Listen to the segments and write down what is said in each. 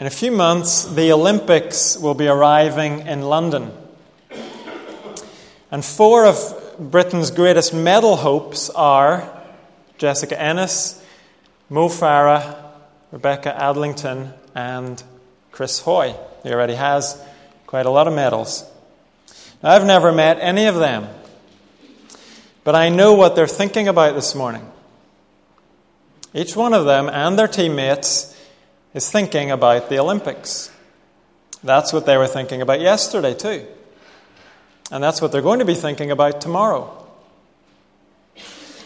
In a few months, the Olympics will be arriving in London. And four of Britain's greatest medal hopes are Jessica Ennis, Mo Farah, Rebecca Adlington, and Chris Hoy. He already has quite a lot of medals. Now, I've never met any of them, but I know what they're thinking about this morning. Each one of them and their teammates is thinking about the Olympics. That's what they were thinking about yesterday, too. And that's what they're going to be thinking about tomorrow.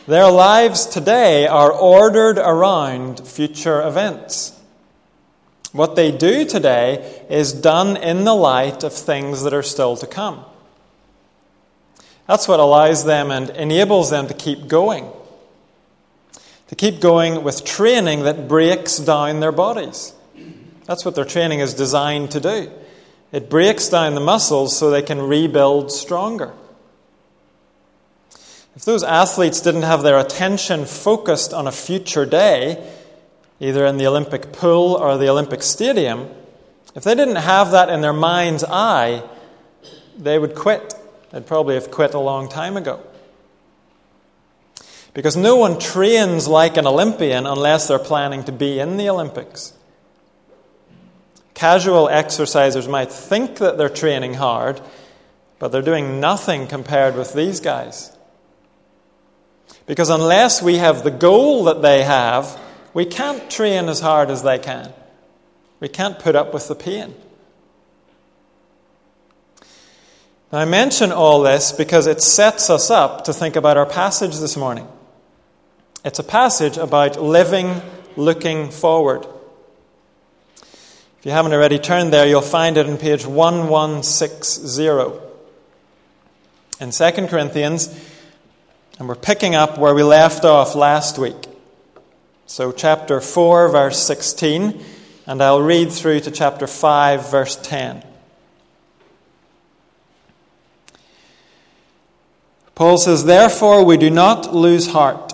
Their lives today are ordered around future events. What they do today is done in the light of things that are still to come. That's what allows them and enables them to keep going to keep going with training that breaks down their bodies. That's what their training is designed to do. It breaks down the muscles so they can rebuild stronger. If those athletes didn't have their attention focused on a future day, either in the Olympic pool or the Olympic stadium, if they didn't have that in their mind's eye, they would quit. They'd probably have quit a long time ago. Because no one trains like an Olympian unless they're planning to be in the Olympics. Casual exercisers might think that they're training hard, but they're doing nothing compared with these guys. Because unless we have the goal that they have, we can't train as hard as they can. We can't put up with the pain. Now, I mention all this because it sets us up to think about our passage this morning. It's a passage about living looking forward. If you haven't already turned there, you'll find it on page 1160 in 2 Corinthians, and we're picking up where we left off last week. So, chapter 4, verse 16, and I'll read through to chapter 5, verse 10. Paul says, Therefore, we do not lose heart.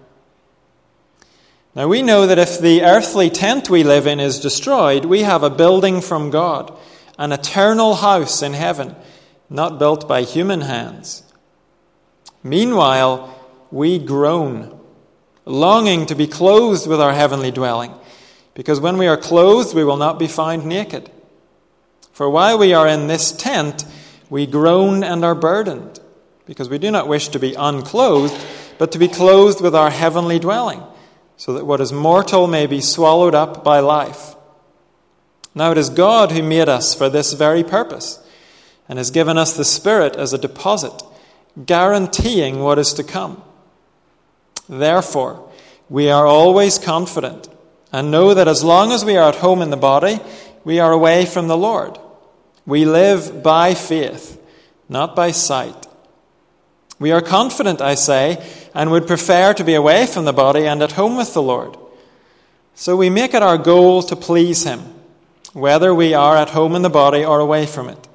Now we know that if the earthly tent we live in is destroyed, we have a building from God, an eternal house in heaven, not built by human hands. Meanwhile, we groan, longing to be clothed with our heavenly dwelling, because when we are clothed, we will not be found naked. For while we are in this tent, we groan and are burdened, because we do not wish to be unclothed, but to be clothed with our heavenly dwelling so that what is mortal may be swallowed up by life. Now it is God who made us for this very purpose and has given us the Spirit as a deposit, guaranteeing what is to come. Therefore, we are always confident and know that as long as we are at home in the body, we are away from the Lord. We live by faith, not by sight. We are confident, I say, and would prefer to be away from the body and at home with the Lord. So we make it our goal to please Him, whether we are at home in the body or away from it.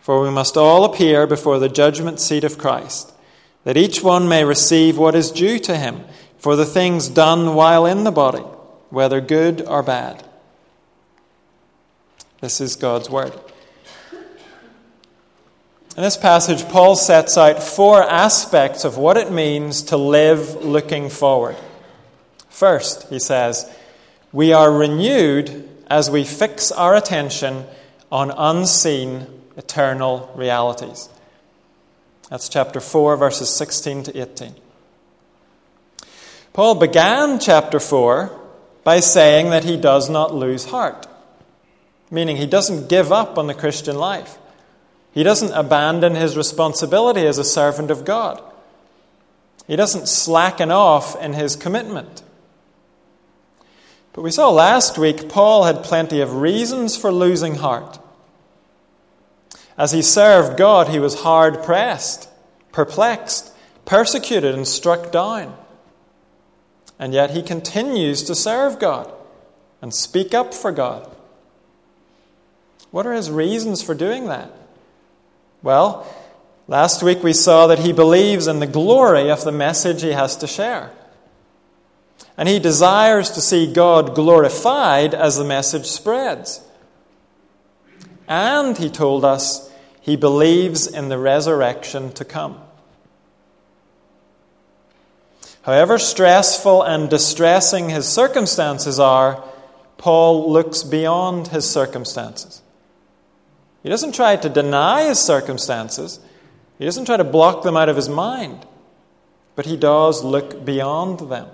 For we must all appear before the judgment seat of Christ, that each one may receive what is due to him for the things done while in the body, whether good or bad. This is God's Word. In this passage, Paul sets out four aspects of what it means to live looking forward. First, he says, we are renewed as we fix our attention on unseen eternal realities. That's chapter 4, verses 16 to 18. Paul began chapter 4 by saying that he does not lose heart, meaning he doesn't give up on the Christian life. He doesn't abandon his responsibility as a servant of God. He doesn't slacken off in his commitment. But we saw last week Paul had plenty of reasons for losing heart. As he served God, he was hard pressed, perplexed, persecuted, and struck down. And yet he continues to serve God and speak up for God. What are his reasons for doing that? Well, last week we saw that he believes in the glory of the message he has to share. And he desires to see God glorified as the message spreads. And he told us he believes in the resurrection to come. However stressful and distressing his circumstances are, Paul looks beyond his circumstances. He doesn't try to deny his circumstances, he doesn't try to block them out of his mind, but he does look beyond them.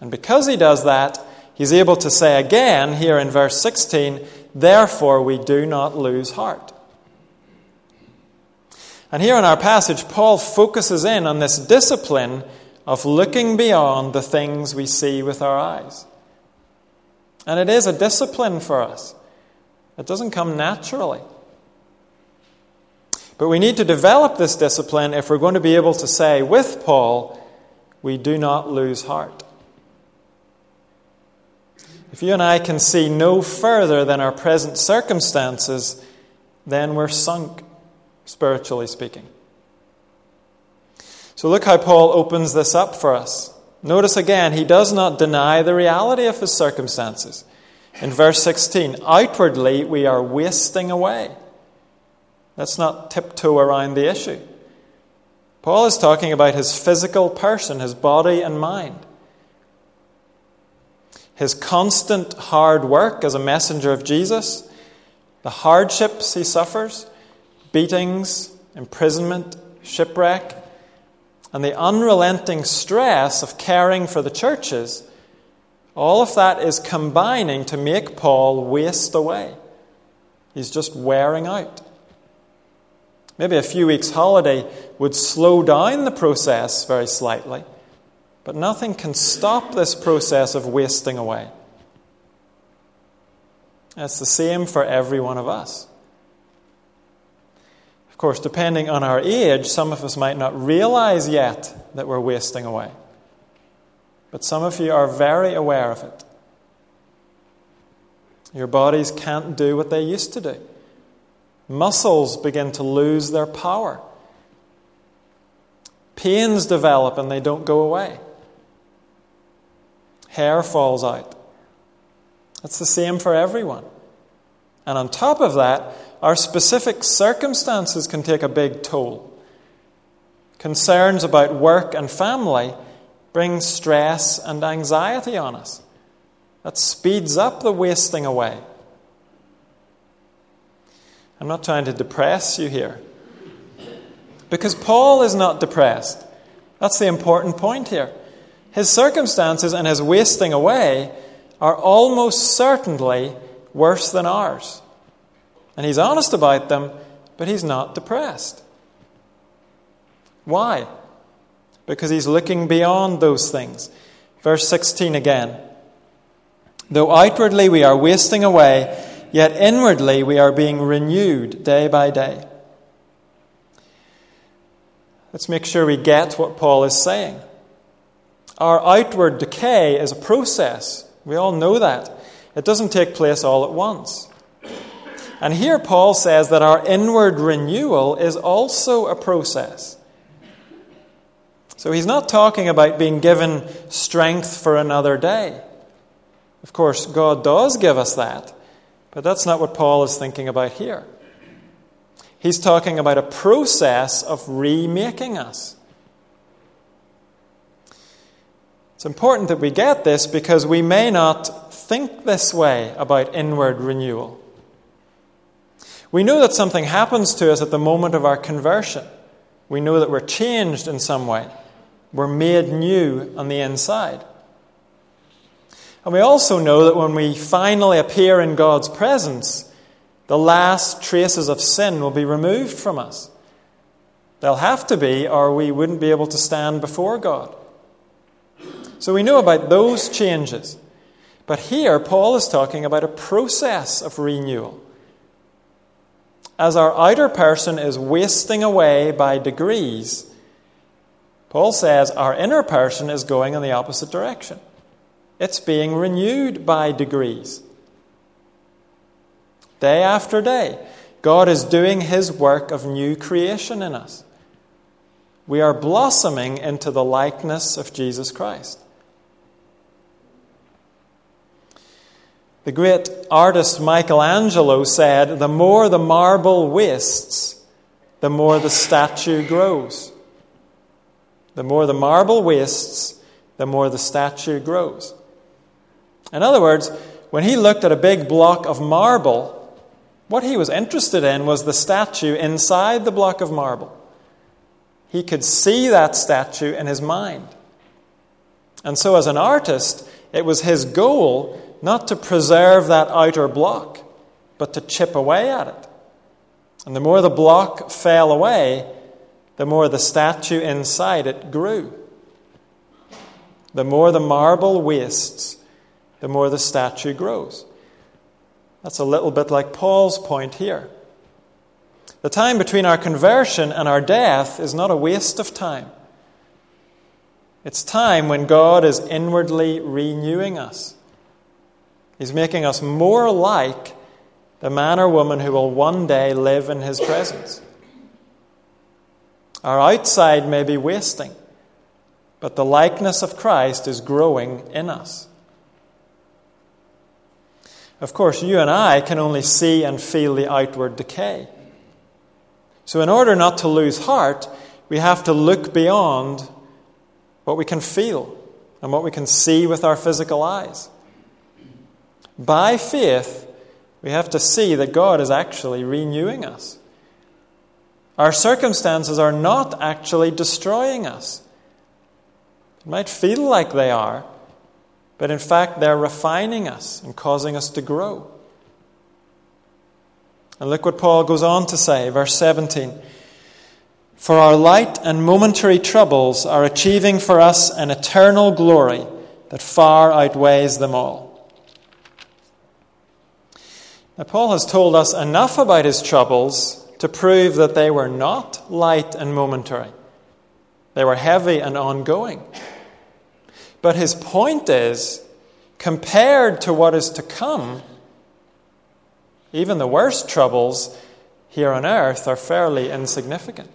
And because he does that, he's able to say again here in verse 16, Therefore we do not lose heart. And here in our passage, Paul focuses in on this discipline of looking beyond the things we see with our eyes. And it is a discipline for us, it doesn't come naturally. But we need to develop this discipline if we're going to be able to say with Paul, we do not lose heart. If you and I can see no further than our present circumstances, then we're sunk, spiritually speaking. So look how Paul opens this up for us. Notice again, he does not deny the reality of his circumstances. In verse 16, outwardly we are wasting away. Let's not tiptoe around the issue. Paul is talking about his physical person, his body and mind. His constant hard work as a messenger of Jesus, the hardships he suffers, beatings, imprisonment, shipwreck, and the unrelenting stress of caring for the churches, all of that is combining to make Paul waste away. He's just wearing out. Maybe a few weeks' holiday would slow down the process very slightly, but nothing can stop this process of wasting away. It's the same for every one of us. Of course, depending on our age, some of us might not realize yet that we're wasting away. But some of you are very aware of it. Your bodies can't do what they used to do. Muscles begin to lose their power. Pains develop and they don't go away. Hair falls out. It's the same for everyone. And on top of that, our specific circumstances can take a big toll. Concerns about work and family bring stress and anxiety on us. That speeds up the wasting away. I'm not trying to depress you here. Because Paul is not depressed. That's the important point here. His circumstances and his wasting away are almost certainly worse than ours. And he's honest about them, but he's not depressed. Why? Because he's looking beyond those things. Verse 16 again. Though outwardly we are wasting away, yet inwardly we are being renewed day by day. Let's make sure we get what Paul is saying. Our outward decay is a process. We all know that. It doesn't take place all at once. And here Paul says that our inward renewal is also a process. So he's not talking about being given strength for another day. Of course, God does give us that, but that's not what Paul is thinking about here. He's talking about a process of remaking us. It's important that we get this because we may not think this way about inward renewal. We know that something happens to us at the moment of our conversion. We know that we're changed in some way. We're made new on the inside. And we also know that when we finally appear in God's presence, the last traces of sin will be removed from us. They'll have to be, or we wouldn't be able to stand before God. So we know about those changes. But here, Paul is talking about a process of renewal. as our outer person is wasting away by degrees, Paul says our inner person is going in the opposite direction. It's being renewed by degrees. Day after day, God is doing his work of new creation in us. We are blossoming into the likeness of Jesus Christ. The great artist Michelangelo said, The more the marble wastes, the more the statue grows. The more the marble wastes, the more the statue grows. In other words, when he looked at a big block of marble, what he was interested in was the statue inside the block of marble. He could see that statue in his mind. And so, as an artist, it was his goal not to preserve that outer block, but to chip away at it. And the more the block fell away, the more the statue inside it grew. The more the marble wastes, the more the statue grows. That's a little bit like Paul's point here. The time between our conversion and our death is not a waste of time. It's time when God is inwardly renewing us. He's making us more like the man or woman who will one day live in His presence. Our outside may be wasting, but the likeness of Christ is growing in us. Of course, you and I can only see and feel the outward decay. So, in order not to lose heart, we have to look beyond what we can feel and what we can see with our physical eyes. By faith, we have to see that God is actually renewing us. Our circumstances are not actually destroying us. It might feel like they are, but in fact, they're refining us and causing us to grow. And look what Paul goes on to say, verse 17. For our light and momentary troubles are achieving for us an eternal glory that far outweighs them all. Now, Paul has told us enough about his troubles to prove that they were not light and momentary, they were heavy and ongoing. But his point is compared to what is to come, even the worst troubles here on earth are fairly insignificant.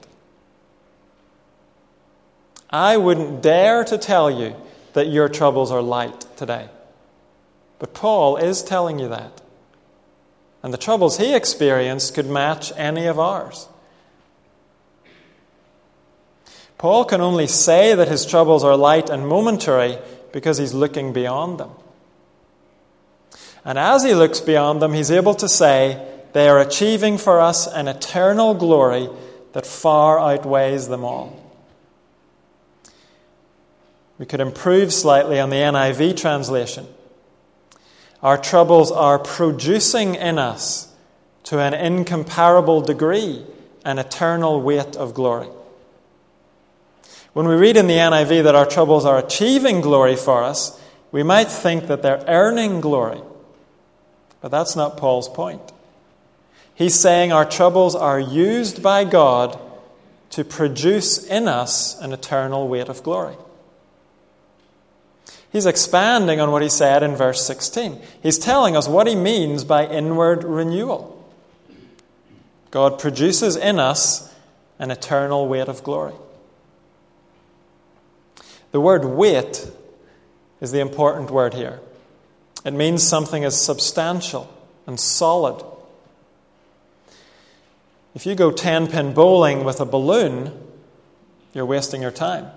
I wouldn't dare to tell you that your troubles are light today. But Paul is telling you that. And the troubles he experienced could match any of ours. Paul can only say that his troubles are light and momentary because he's looking beyond them. And as he looks beyond them, he's able to say, They are achieving for us an eternal glory that far outweighs them all. We could improve slightly on the NIV translation. Our troubles are producing in us, to an incomparable degree, an eternal weight of glory. When we read in the NIV that our troubles are achieving glory for us, we might think that they're earning glory. But that's not Paul's point. He's saying our troubles are used by God to produce in us an eternal weight of glory. He's expanding on what he said in verse 16. He's telling us what he means by inward renewal. God produces in us an eternal weight of glory. The word weight is the important word here. It means something is substantial and solid. If you go 10 pin bowling with a balloon, you're wasting your time.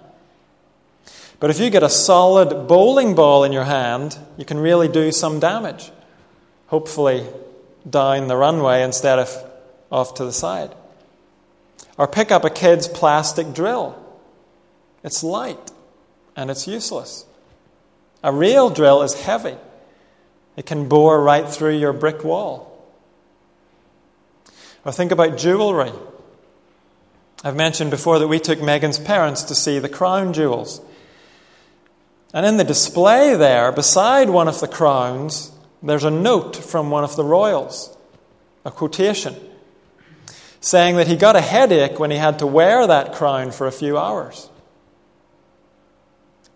But if you get a solid bowling ball in your hand, you can really do some damage. Hopefully, down the runway instead of off to the side. Or pick up a kid's plastic drill. It's light and it's useless. A real drill is heavy. It can bore right through your brick wall. Or think about jewelry. I've mentioned before that we took Megan's parents to see the crown jewels. And in the display there, beside one of the crowns, there's a note from one of the royals, a quotation. saying that he got a headache when he had to wear that crown for a few hours.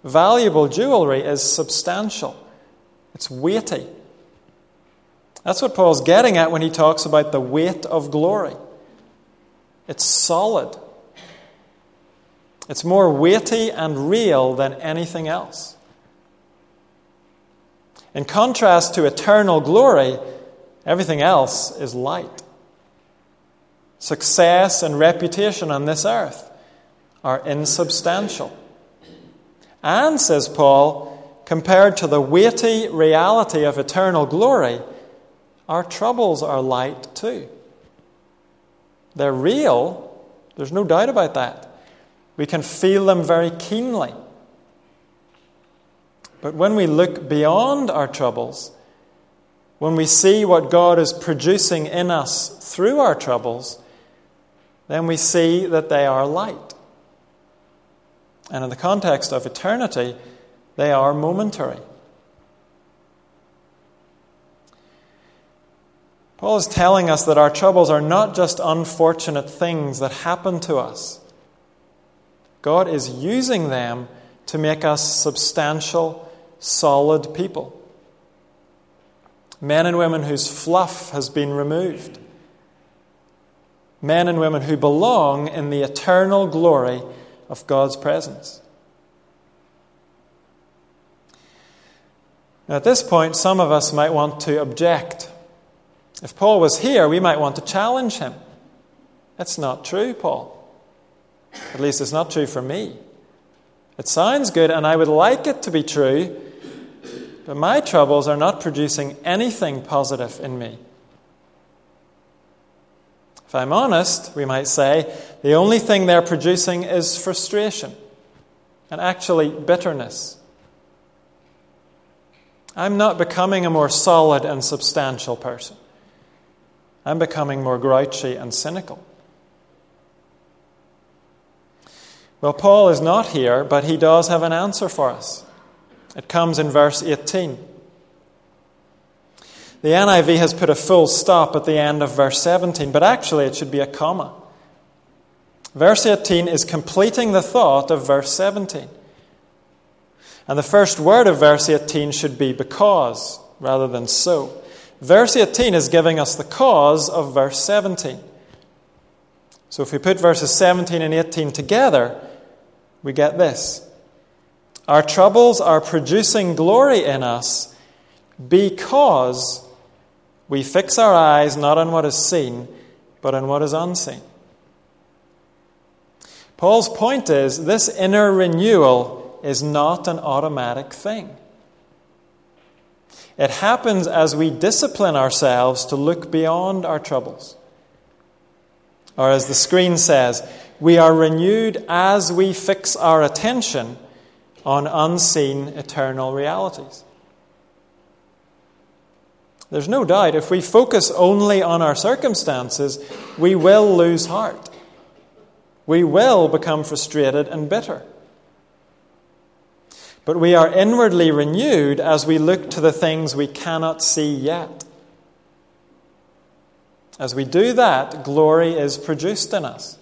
Valuable jewelry is substantial, it's weighty. That's what Paul's getting at when he talks about the weight of glory. It's solid, it's more weighty and real than anything else. In contrast to eternal glory, everything else is light. Success and reputation on this earth are insubstantial. And, says Paul, compared to the weighty reality of eternal glory, our troubles are light too. They're real, there's no doubt about that. We can feel them very keenly. But when we look beyond our troubles, when we see what God is producing in us through our troubles, then we see that they are light. And in the context of eternity, they are momentary. Paul is telling us that our troubles are not just unfortunate things that happen to us. God is using them to make us substantial solid people. Men and women whose fluff has been removed. Men and women who belong in the eternal glory of God's presence. Now, at this point, some of us might want to object. If Paul was here, we might want to challenge him. That's not true, Paul. At least it's not true for me. It sounds good, and I would like it to be true, but my troubles are not producing anything positive in me. If I'm honest, we might say, the only thing they're producing is frustration and actually bitterness. I'm not becoming a more solid and substantial person. I'm becoming more grouchy and cynical. Well, Paul is not here, but he does have an answer for us. It comes in verse 18. The NIV has put a full stop at the end of verse 17, but actually it should be a comma. Verse 18 is completing the thought of verse 17. And the first word of verse 18 should be because rather than so. Verse 18 is giving us the cause of verse 17. So if we put verses 17 and 18 together, we get this. Our troubles are producing glory in us because we fix our eyes not on what is seen, but on what is unseen. Paul's point is this inner renewal is not an automatic thing. It happens as we discipline ourselves to look beyond our troubles. Or, as the screen says, we are renewed as we fix our attention on unseen eternal realities. There's no doubt if we focus only on our circumstances, we will lose heart. We will become frustrated and bitter. But we are inwardly renewed as we look to the things we cannot see yet. As we do that, glory is produced in us.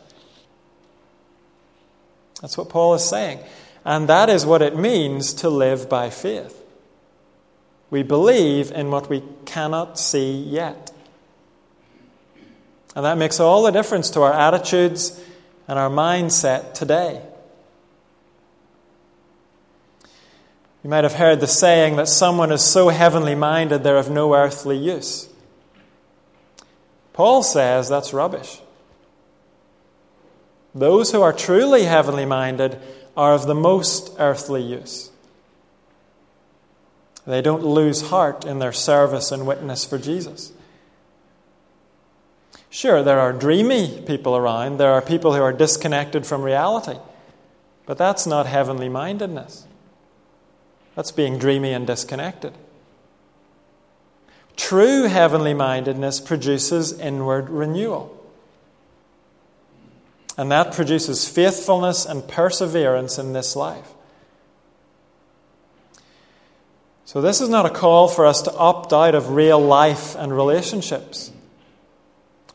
That's what Paul is saying. And that is what it means to live by faith. We believe in what we cannot see yet. And that makes all the difference to our attitudes and our mindset today. You might have heard the saying that someone is so heavenly minded they're of no earthly use. Paul says that's rubbish. Those who are truly heavenly minded are of the most earthly use. They don't lose heart in their service and witness for Jesus. Sure, there are dreamy people around, there are people who are disconnected from reality, but that's not heavenly mindedness. That's being dreamy and disconnected. True heavenly mindedness produces inward renewal. And that produces faithfulness and perseverance in this life. So, this is not a call for us to opt out of real life and relationships.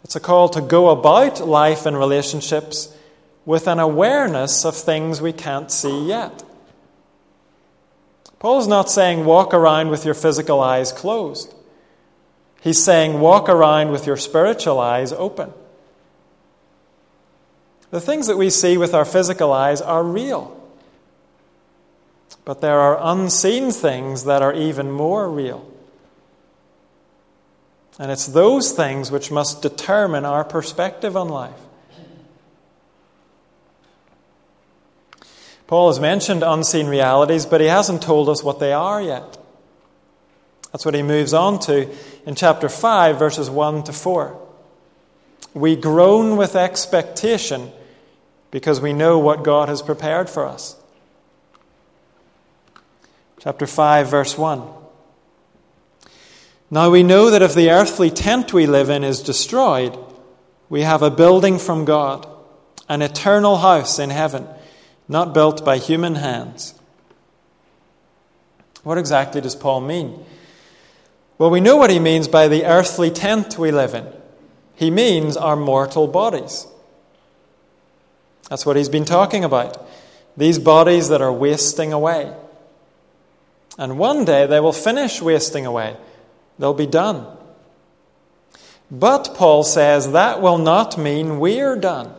It's a call to go about life and relationships with an awareness of things we can't see yet. Paul's not saying walk around with your physical eyes closed. He's saying walk around with your spiritual eyes open. The things that we see with our physical eyes are real. But there are unseen things that are even more real. And it's those things which must determine our perspective on life. Paul has mentioned unseen realities, but he hasn't told us what they are yet. That's what he moves on to in chapter 5, verses 1 to 4. We groan with expectation because we know what God has prepared for us. Chapter 5, verse 1. Now we know that if the earthly tent we live in is destroyed, we have a building from God, an eternal house in heaven, not built by human hands. What exactly does Paul mean? Well, we know what he means by the earthly tent we live in. He means our mortal bodies. That's what he's been talking about. These bodies that are wasting away. And one day they will finish wasting away They'll be done. But Paul says that will not mean we're done.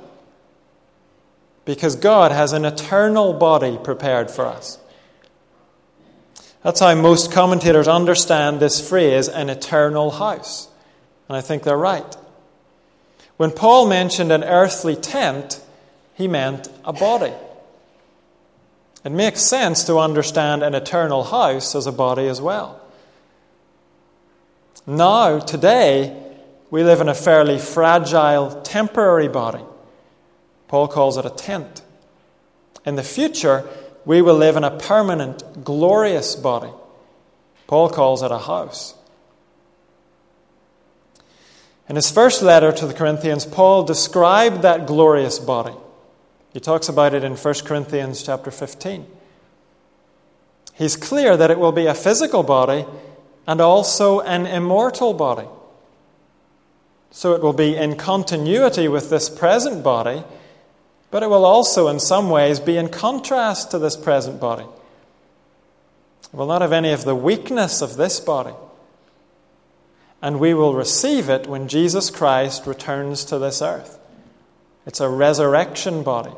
Because God has an eternal body prepared for us. That's how most commentators understand this phrase, an eternal house. And I think they're right. When Paul mentioned an earthly tent, he meant a body. It makes sense to understand an eternal house as a body as well. Now, today, we live in a fairly fragile, temporary body. Paul calls it a tent. In the future, we will live in a permanent, glorious body. Paul calls it a house. In his first letter to the Corinthians, Paul described that glorious body. He talks about it in 1 Corinthians chapter 15. He's clear that it will be a physical body and also an immortal body. So it will be in continuity with this present body, but it will also, in some ways, be in contrast to this present body. It will not have any of the weakness of this body. And we will receive it when Jesus Christ returns to this earth. It's a resurrection body.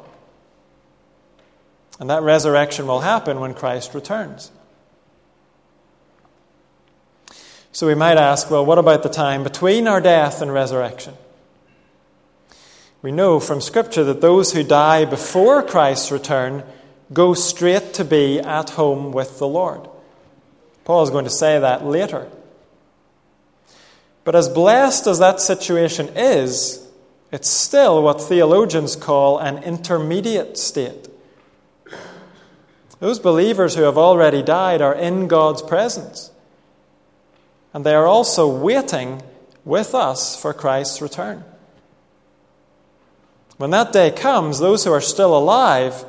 And that resurrection will happen when Christ returns. So we might ask, well, what about the time between our death and resurrection? We know from Scripture that those who die before Christ's return go straight to be at home with the Lord. Paul is going to say that later. But as blessed as that situation is, it's still what theologians call an intermediate state. Those believers who have already died are in God's presence and they are also waiting with us for Christ's return. When that day comes, those who are still alive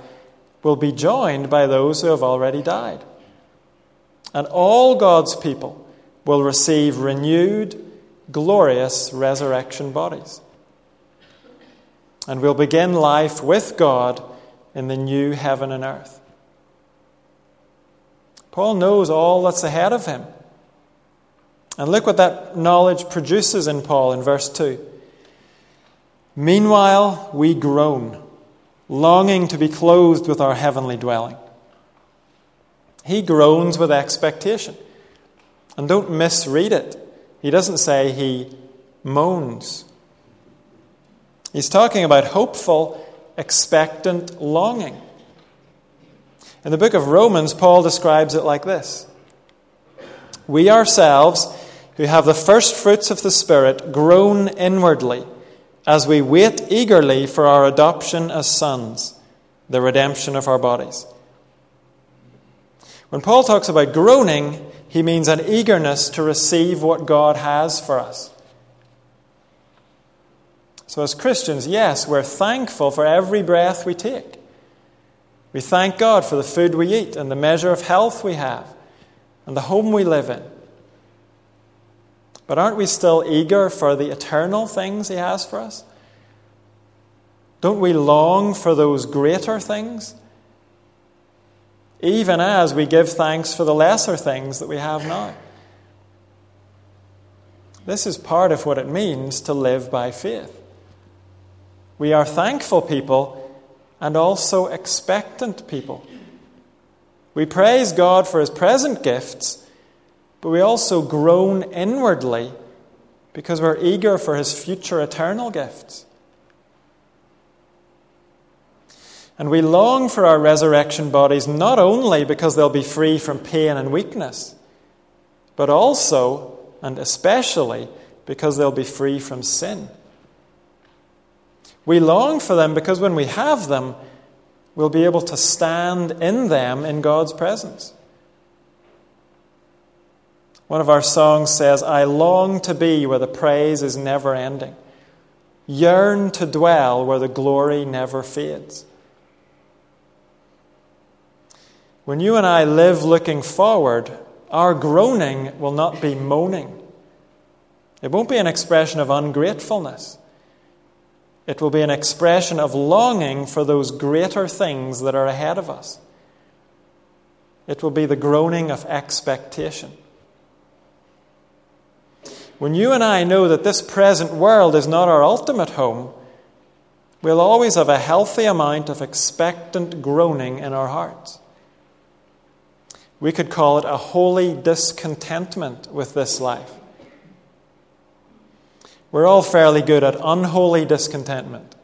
will be joined by those who have already died. And all God's people will receive renewed, glorious resurrection bodies. And we'll begin life with God in the new heaven and earth. Paul knows all that's ahead of him. And look what that knowledge produces in Paul in verse 2. Meanwhile, we groan, longing to be clothed with our heavenly dwelling. He groans with expectation. And don't misread it. He doesn't say he moans. He's talking about hopeful, expectant longing. In the book of Romans, Paul describes it like this We ourselves, who have the first fruits of the Spirit groan inwardly as we wait eagerly for our adoption as sons, the redemption of our bodies. When Paul talks about groaning, he means an eagerness to receive what God has for us. So, as Christians, yes, we're thankful for every breath we take. We thank God for the food we eat and the measure of health we have and the home we live in. But aren't we still eager for the eternal things He has for us? Don't we long for those greater things? Even as we give thanks for the lesser things that we have now. This is part of what it means to live by faith. We are thankful people and also expectant people. We praise God for His present gifts, but we also groan inwardly because we're eager for His future eternal gifts. And we long for our resurrection bodies not only because they'll be free from pain and weakness, but also and especially because they'll be free from sin. We long for them because when we have them, we'll be able to stand in them in God's presence. One of our songs says, I long to be where the praise is never ending, yearn to dwell where the glory never fades. When you and I live looking forward, our groaning will not be moaning. It won't be an expression of ungratefulness. It will be an expression of longing for those greater things that are ahead of us. It will be the groaning of expectation. When you and I know that this present world is not our ultimate home, we'll always have a healthy amount of expectant groaning in our hearts. We could call it a holy discontentment with this life. We're all fairly good at unholy discontentment,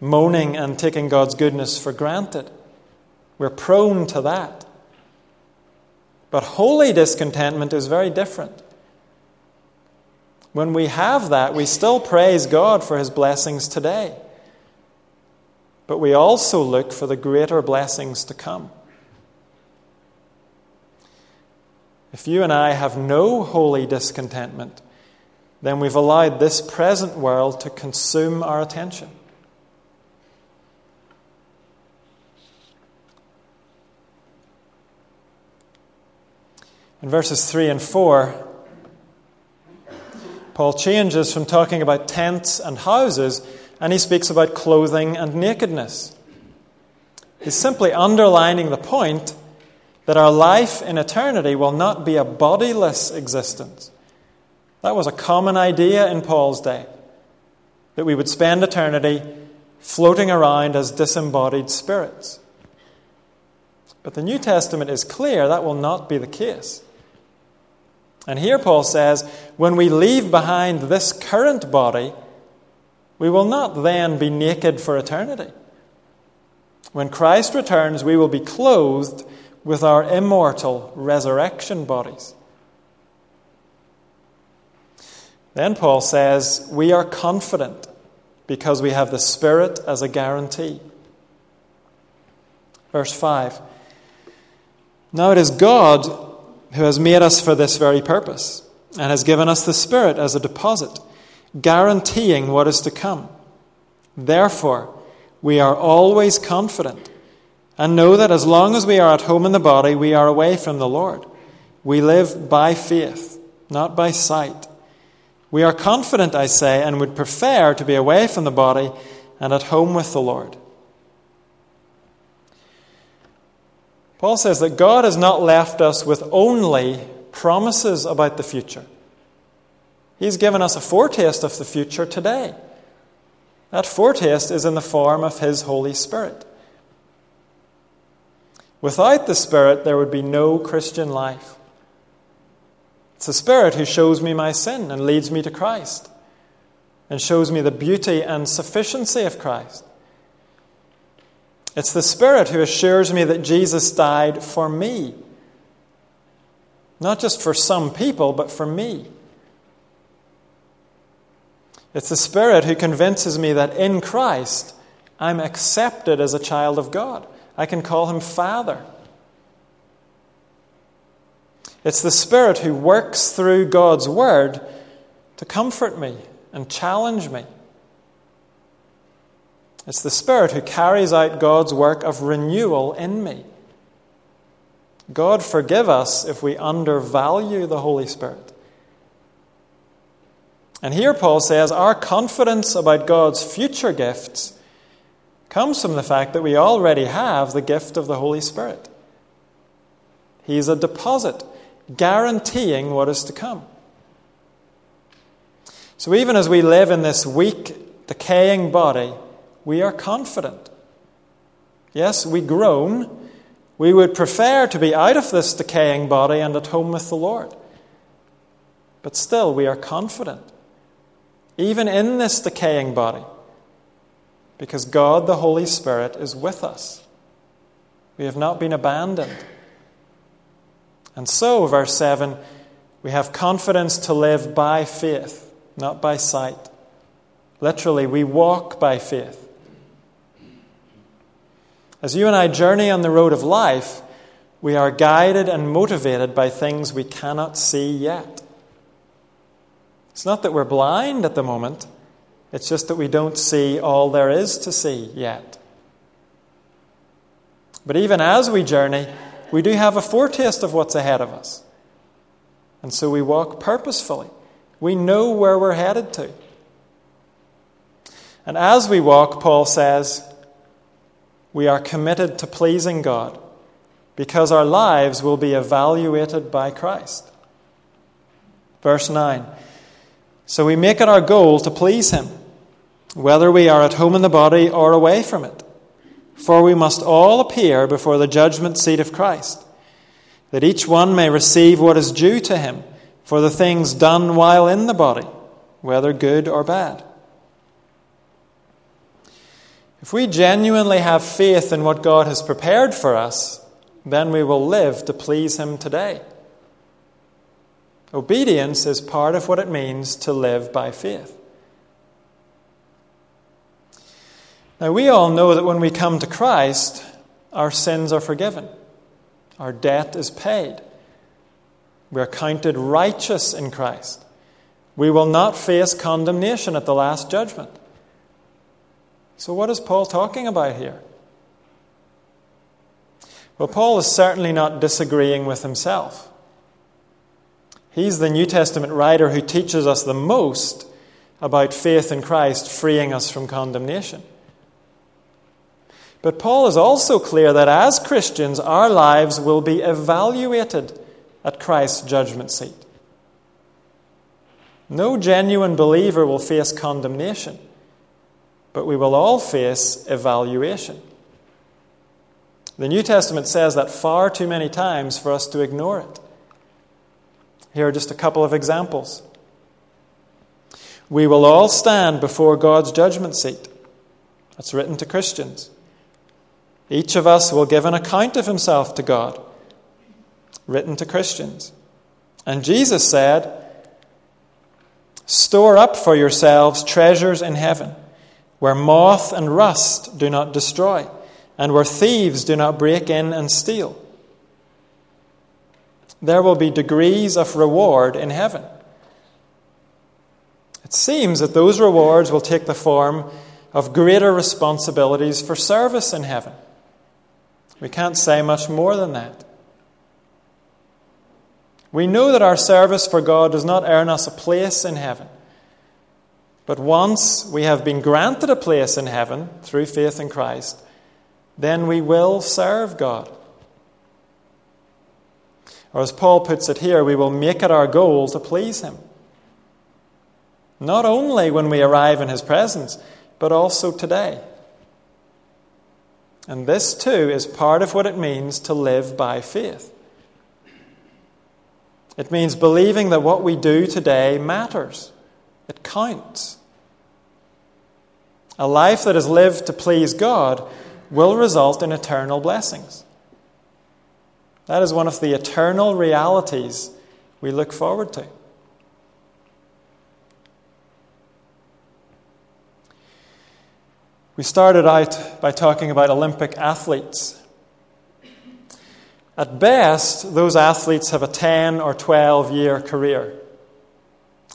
moaning and taking God's goodness for granted. We're prone to that. But holy discontentment is very different. When we have that, we still praise God for his blessings today. But we also look for the greater blessings to come. If you and I have no holy discontentment, then we've allowed this present world to consume our attention. In verses 3 and 4, Paul changes from talking about tents and houses and he speaks about clothing and nakedness. He's simply underlining the point that our life in eternity will not be a bodiless existence. That was a common idea in Paul's day, that we would spend eternity floating around as disembodied spirits. But the New Testament is clear that will not be the case. And here Paul says, when we leave behind this current body, we will not then be naked for eternity. When Christ returns, we will be clothed with our immortal resurrection bodies. Then Paul says, We are confident because we have the Spirit as a guarantee. Verse 5 Now it is God who has made us for this very purpose and has given us the Spirit as a deposit, guaranteeing what is to come. Therefore, we are always confident and know that as long as we are at home in the body, we are away from the Lord. We live by faith, not by sight. We are confident, I say, and would prefer to be away from the body and at home with the Lord. Paul says that God has not left us with only promises about the future. He's given us a foretaste of the future today. That foretaste is in the form of His Holy Spirit. Without the Spirit, there would be no Christian life. It's the Spirit who shows me my sin and leads me to Christ and shows me the beauty and sufficiency of Christ. It's the Spirit who assures me that Jesus died for me. Not just for some people, but for me. It's the Spirit who convinces me that in Christ I'm accepted as a child of God. I can call him Father. It's the Spirit who works through God's Word to comfort me and challenge me. It's the Spirit who carries out God's work of renewal in me. God forgive us if we undervalue the Holy Spirit. And here Paul says our confidence about God's future gifts comes from the fact that we already have the gift of the Holy Spirit. He's a deposit guaranteeing what is to come. So even as we live in this weak, decaying body, we are confident. Yes, we groan. We would prefer to be out of this decaying body and at home with the Lord. But still, we are confident, even in this decaying body, because God the Holy Spirit is with us. We have not been abandoned. And so, verse 7, we have confidence to live by faith, not by sight. Literally, we walk by faith. As you and I journey on the road of life, we are guided and motivated by things we cannot see yet. It's not that we're blind at the moment, it's just that we don't see all there is to see yet. But even as we journey, we do have a foretaste of what's ahead of us. And so we walk purposefully. We know where we're headed to. And as we walk, Paul says, we are committed to pleasing God because our lives will be evaluated by Christ. Verse 9 So we make it our goal to please Him, whether we are at home in the body or away from it. For we must all appear before the judgment seat of Christ, that each one may receive what is due to him for the things done while in the body, whether good or bad. If we genuinely have faith in what God has prepared for us, then we will live to please Him today. Obedience is part of what it means to live by faith. Now, we all know that when we come to Christ, our sins are forgiven, our debt is paid. We are counted righteous in Christ. We will not face condemnation at the last judgment. So, what is Paul talking about here? Well, Paul is certainly not disagreeing with himself. He's the New Testament writer who teaches us the most about faith in Christ freeing us from condemnation. But Paul is also clear that as Christians, our lives will be evaluated at Christ's judgment seat. No genuine believer will face condemnation, but we will all face evaluation. The New Testament says that far too many times for us to ignore it. Here are just a couple of examples. We will all stand before God's judgment seat. That's written to Christians. Each of us will give an account of himself to God, written to Christians. And Jesus said, Store up for yourselves treasures in heaven, where moth and rust do not destroy, and where thieves do not break in and steal. There will be degrees of reward in heaven. It seems that those rewards will take the form of greater responsibilities for service in heaven. We can't say much more than that. We know that our service for God does not earn us a place in heaven. But once we have been granted a place in heaven through faith in Christ, then we will serve God. Or as Paul puts it here, we will make it our goal to please Him. Not only when we arrive in His presence, but also today. And this too is part of what it means to live by faith. It means believing that what we do today matters, it counts. A life that is lived to please God will result in eternal blessings. That is one of the eternal realities we look forward to. We started out by talking about Olympic athletes. At best, those athletes have a 10 or 12 year career.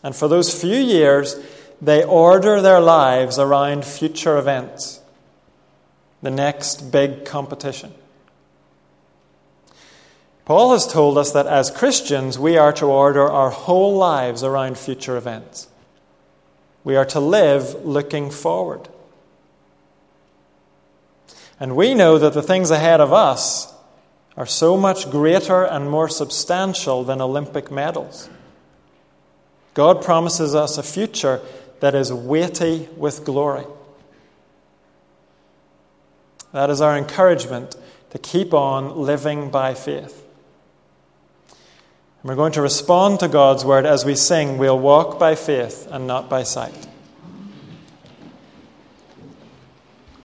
And for those few years, they order their lives around future events, the next big competition. Paul has told us that as Christians, we are to order our whole lives around future events. We are to live looking forward. And we know that the things ahead of us are so much greater and more substantial than Olympic medals. God promises us a future that is weighty with glory. That is our encouragement to keep on living by faith. And we're going to respond to God's word as we sing, We'll walk by faith and not by sight.